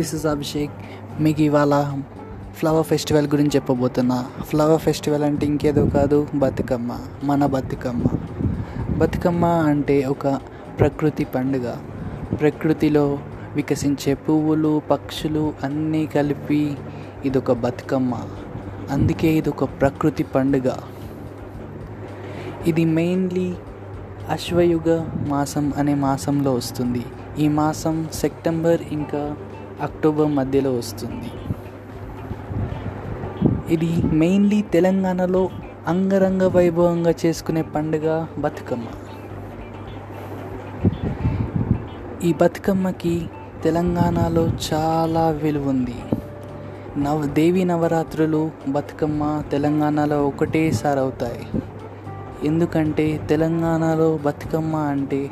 This is Abhishek. మీకు ఇవాళ flower festival గురించి చెప్పబోతున్నా. ఫ్లవర్ ఫెస్టివల్ అంటే ఇంకేదో కాదు బతుకమ్మ. మన బతుకమ్మ. బతుకమ్మ అంటే ఒక ప్రకృతి పండుగ. ప్రకృతిలో వికసించే పువ్వులు పక్షులు అన్నీ కలిపి ఇదొక బతుకమ్మ. అందుకే ఇదొక ప్రకృతి పండుగ. ఇది మెయిన్లీ అశ్వయుగ మాసం అనే మాసంలో వస్తుంది. ఈ మాసం సెప్టెంబర్ ఇంకా అక్టోబర్ మధ్యలో వస్తుంది. ఇది మెయిన్లీ తెలంగాణలో అంగరంగ వైభవంగా చేసుకునే పండుగ బతుకమ్మ. ఈ బతుకమ్మకి తెలంగాణలో చాలా విలువ ఉంది. నవ దేవి నవరాత్రులు బతుకమ్మ తెలంగాణలో ఒకటేసారి అవుతాయి. ఎందుకంటే తెలంగాణలో బతుకమ్మ అంటే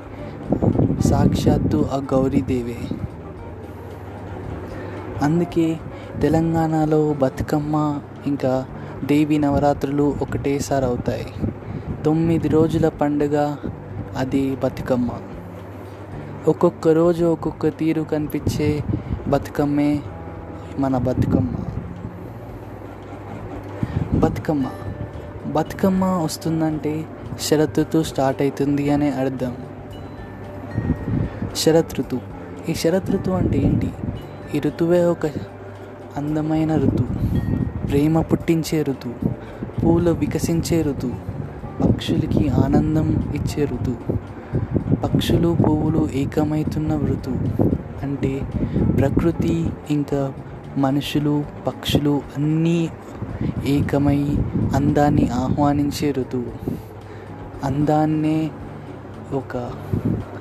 సాక్షాత్తు ఆ గౌరీదేవే. అందుకే తెలంగాణలో బతుకమ్మ ఇంకా దేవి నవరాత్రులు ఒకటేసారి అవుతాయి. తొమ్మిది రోజుల పండుగ అది బతుకమ్మ. ఒక్కొక్క రోజు ఒక్కొక్క తీరు కనిపించే బతుకమ్మే మన బతుకమ్మ. బతుకమ్మ. బతుకమ్మ వస్తుందంటే శరతృతు స్టార్ట్ అవుతుంది అనే అర్థం. శరతృతు ఈ శరతృతు అంటే ఏంటి? ఈ ఋతువే ఒక అందమైన ఋతువు ప్రేమ పుట్టించే ఋతువు పూలు వికసించే ఋతువు పక్షులకి ఆనందం ఇచ్చే ఋతువు పక్షులు పువ్వులు ఏకమవుతున్న ఋతువు అంటే ప్రకృతి ఇంకా మనుషులు పక్షులు అన్నీ ఏకమై అందాన్ని ఆహ్వానించే ఋతువు అందాన్నే ఒక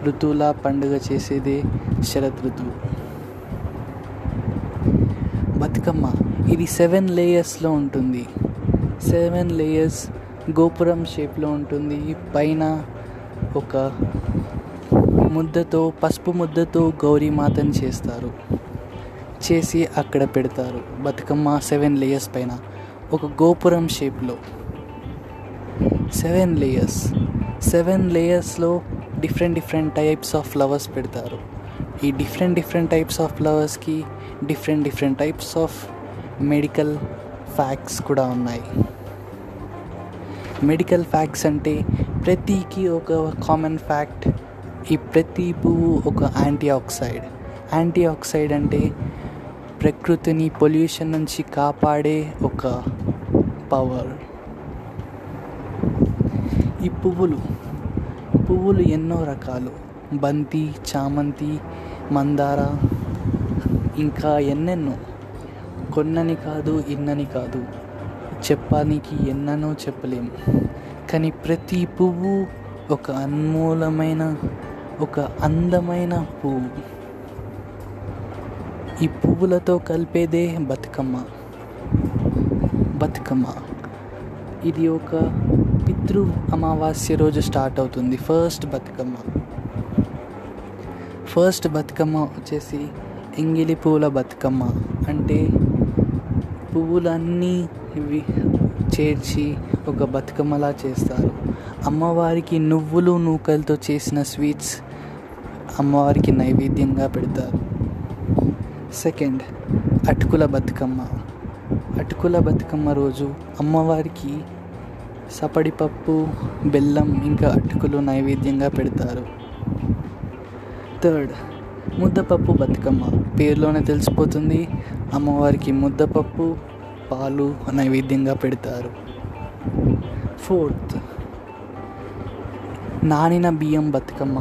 ఋతువులా పండుగ చేసేదే శరత్ ఋతువు బతుకమ్మ. ఇది సెవెన్ లేయర్స్లో ఉంటుంది. సెవెన్ లేయర్స్ గోపురం షేప్లో ఉంటుంది. పైన ఒక ముద్దతో పసుపు ముద్దతో గౌరీమాతని చేస్తారు. చేసి అక్కడ పెడతారు. బతుకమ్మ సెవెన్ లేయర్స్ పైన. ఒక గోపురం షేప్లో seven layers seven లేయర్స్లో different different types of flowers పెడతారు. ఈ different different types of ఫ్లవర్స్కి different different types of medical facts కూడా ఉన్నాయి. మెడికల్ ఫ్యాక్ట్స్ అంటే ప్రతికి ఒక కామన్ ఫ్యాక్ట్ ఈ ప్రతి పువ్వు ఒక యాంటీ ఆక్సైడ్ యాంటీ ఆక్సైడ్ అంటే ప్రకృతిని పొల్యూషన్ నుంచి కాపాడే ఒక పవర్ ఈ పువ్వులు పువ్వులు ఎన్నో రకాలు. బంతి చామంతి మందార ఇంకా ఎన్నెన్నో. కొన్నని కాదు ఇన్నని కాదు. చెప్పడానికి ఎన్ననో చెప్పలేము కానీ ప్రతి పువ్వు ఒక అన్మూలమైన ఒక అందమైన పువ్వు. ఈ పువ్వులతో కలిపేదే బతుకమ్మ. బతుకమ్మ. ఇది ఒక పితృ అమావాస్య రోజు స్టార్ట్ అవుతుంది. ఫస్ట్ బతుకమ్మ. ఫస్ట్ బతుకమ్మ వచ్చేసి ఎంగిలి పువ్వుల బతుకమ్మ. అంటే పువ్వులన్నీ ఇవి చేర్చి ఒక బతుకమ్మలా చేస్తారు. అమ్మవారికి నువ్వులు నూకలతో చేసిన స్వీట్స్ అమ్మవారికి నైవేద్యంగా పెడతారు. సెకండ్ అటుకుల బతుకమ్మ. అటుకుల బతుకమ్మ రోజు అమ్మవారికి సపడిపప్పు బెల్లం ఇంకా అటుకులు నైవేద్యంగా పెడతారు. థర్డ్ ముద్దపప్పు బతుకమ్మ. పేరులోనే తెలిసిపోతుంది అమ్మవారికి ముద్దపప్పు పాలు నైవేద్యంగా పెడతారు. ఫోర్త్ నానిన బియ్యం బతుకమ్మ.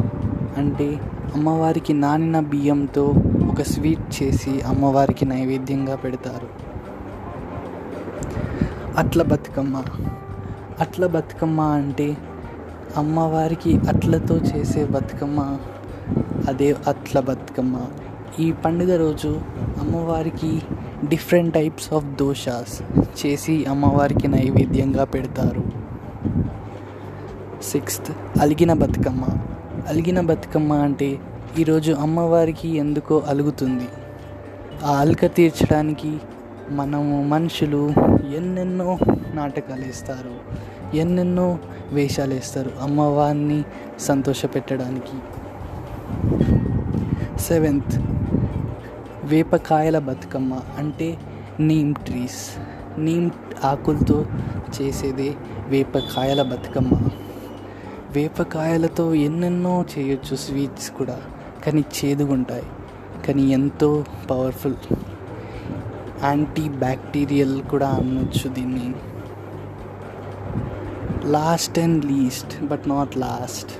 అంటే అమ్మవారికి నానిన బియ్యంతో ఒక స్వీట్ చేసి అమ్మవారికి నైవేద్యంగా పెడతారు. అట్ల బతుకమ్మ. అట్ల బతుకమ్మ అంటే అమ్మవారికి అట్లతో చేసే బతుకమ్మ అదే అట్ల బతుకమ్మ. ఈ పండుగ రోజు అమ్మవారికి డిఫరెంట్ టైప్స్ ఆఫ్ దోషాస్ చేసి అమ్మవారికి నైవేద్యంగా పెడతారు. సిక్స్త్ అలిగిన బతుకమ్మ. అలిగిన బతుకమ్మ అంటే ఈరోజు అమ్మవారికి ఎందుకో అలుగుతుంది. ఆ అలక తీర్చడానికి మనము మనుషులు ఎన్నెన్నో నాటకాలు వేస్తారు ఎన్నెన్నో వేషాలు వేస్తారు అమ్మవారిని సంతోషపెట్టడానికి. సెవెంత్. వేపకాయల బతుకమ్మ అంటే నీమ్ ట్రీస్ నీమ్ ఆకులతో చేసేదే వేపకాయల బతుకమ్మ. వేపకాయలతో ఎన్నెన్నో చేయొచ్చు స్వీట్స్ కూడా కానీ చేదుగుంటాయి కానీ ఎంతో పవర్ఫుల్ యాంటీ బ్యాక్టీరియల్ కూడా అనొచ్చు దీన్ని. Last and least but not last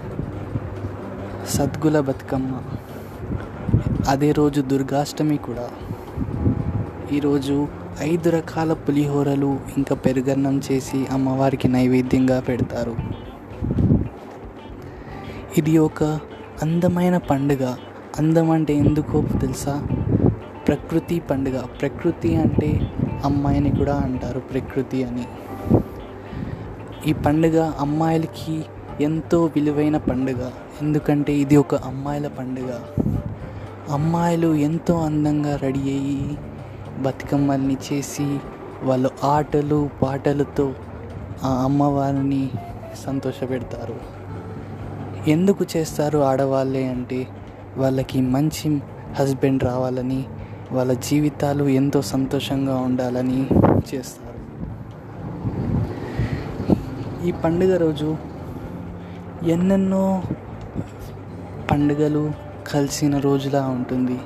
Saddula Bathukamma. అదే రోజు దుర్గాష్టమి కూడా. ఈరోజు ఐదు రకాల పులిహోరలు ఇంకా పెరుగన్నం చేసి అమ్మవారికి నైవేద్యంగా పెడతారు. ఇది ఒక అందమైన పండుగ. అందం అంటే ఎందుకో తెలుసా? ప్రకృతి పండుగ. ప్రకృతి అంటే అమ్మాయిని కూడా అంటారు ప్రకృతి అని. ఈ పండుగ అమ్మాయిలకి ఎంతో విలువైన పండుగ. ఎందుకంటే ఇది ఒక అమ్మాయిల పండుగ. అమ్మాయిలు ఎంతో అందంగా రెడీ అయ్యి బతుకమ్మల్ని చేసి వాళ్ళు ఆటలు పాటలతో ఆ అమ్మవారిని సంతోషపెడతారు. ఎందుకు చేస్తారు ఆడవాళ్ళే అంటే వాళ్ళకి మంచి హస్బెండ్ రావాలని వాళ్ళ జీవితాలు ఎంతో సంతోషంగా ఉండాలని చేస్తారు. ఈ పండుగ రోజు ఎన్నెన్నో పండుగలు కలిసిన రోజులా ఉంటుంది.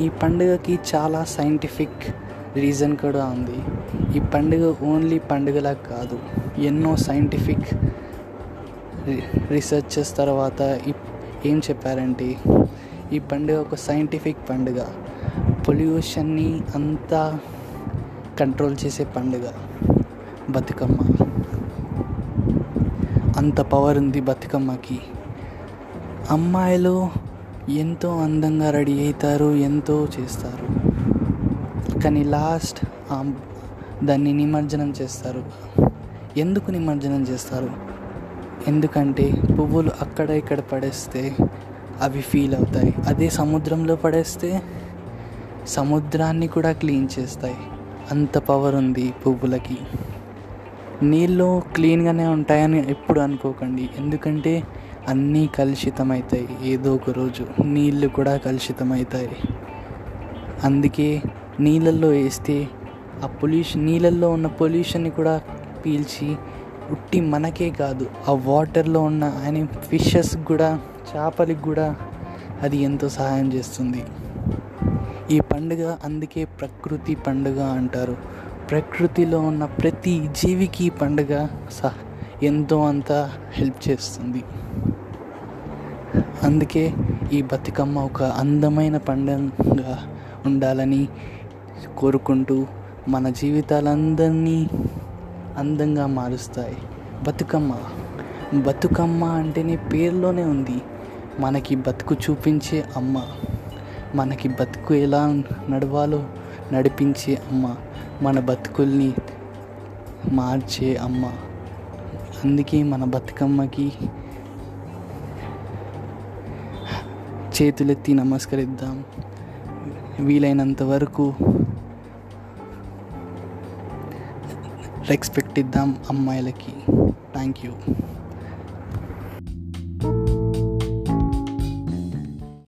ఈ పండుగకి చాలా సైంటిఫిక్ రీజన్ కూడా ఉంది. ఈ పండుగ ఓన్లీ పండుగలా కాదు. ఎన్నో సైంటిఫిక్ రీసెర్చెస్ తర్వాత ఏం చెప్పారంటే ఈ పండుగ ఒక సైంటిఫిక్ పండుగ. పొల్యూషన్ని అంతా కంట్రోల్ చేసే పండుగ. బతుకమ్మ. అంత పవర్ ఉంది బతుకమ్మకి. అమ్మాయిలు ఎంతో అందంగా రెడీ అవుతారు ఎంతో చేస్తారు. కానీ లాస్ట్ దాన్ని నిమజ్జనం చేస్తారు. ఎందుకు నిమజ్జనం చేస్తారు? ఎందుకంటే పువ్వులు అక్కడ ఇక్కడ పడేస్తే అవి ఫీల్ అవుతాయి. అదే సముద్రంలో పడేస్తే సముద్రాన్ని కూడా క్లీన్ చేస్తాయి. అంత పవర్ ఉంది పువ్వులకి. నీళ్ళు క్లీన్గానే ఉంటాయని ఎప్పుడు అనుకోకండి. ఎందుకంటే అన్నీ కలుషితమవుతాయి ఏదో ఒక రోజు నీళ్ళు కూడా కలుషితమవుతాయి అందుకే నీళ్ళల్లో వేస్తే ఆ పొల్యూషన్ నీళ్ళల్లో ఉన్న పొల్యూషన్ని కూడా పీల్చి ఉట్టి మనకే కాదు ఆ వాటర్లో ఉన్న ఆయన ఫిషెస్ కూడా చేపలకి కూడా అది ఎంతో సహాయం చేస్తుంది. ఈ పండుగ అందుకే ప్రకృతి పండుగ అంటారు. ప్రకృతిలో ఉన్న ప్రతి జీవికి పండుగ సహ ఎంతో అంత హెల్ప్ చేస్తుంది. అందుకే ఈ బతుకమ్మ ఒక అందమైన పండుగగా ఉండాలని కోరుకుంటూ మన జీవితాలందరినీ అందంగా మారుస్తాయి. బతుకమ్మ. బతుకమ్మ అంటేనే పేరులోనే ఉంది. మనకి బతుకు చూపించే అమ్మ. మనకి బతుకు ఎలా నడవాలో నడిపించే అమ్మ. మన బతుకుల్ని మార్చే అమ్మ. అందుకే మన బతుకమ్మకి చేతులెత్తి నమస్కరిద్దాం. వీలైనంత వరకు రెస్పెక్ట్ ఇద్దాం అమ్మాయిలకి. Thank you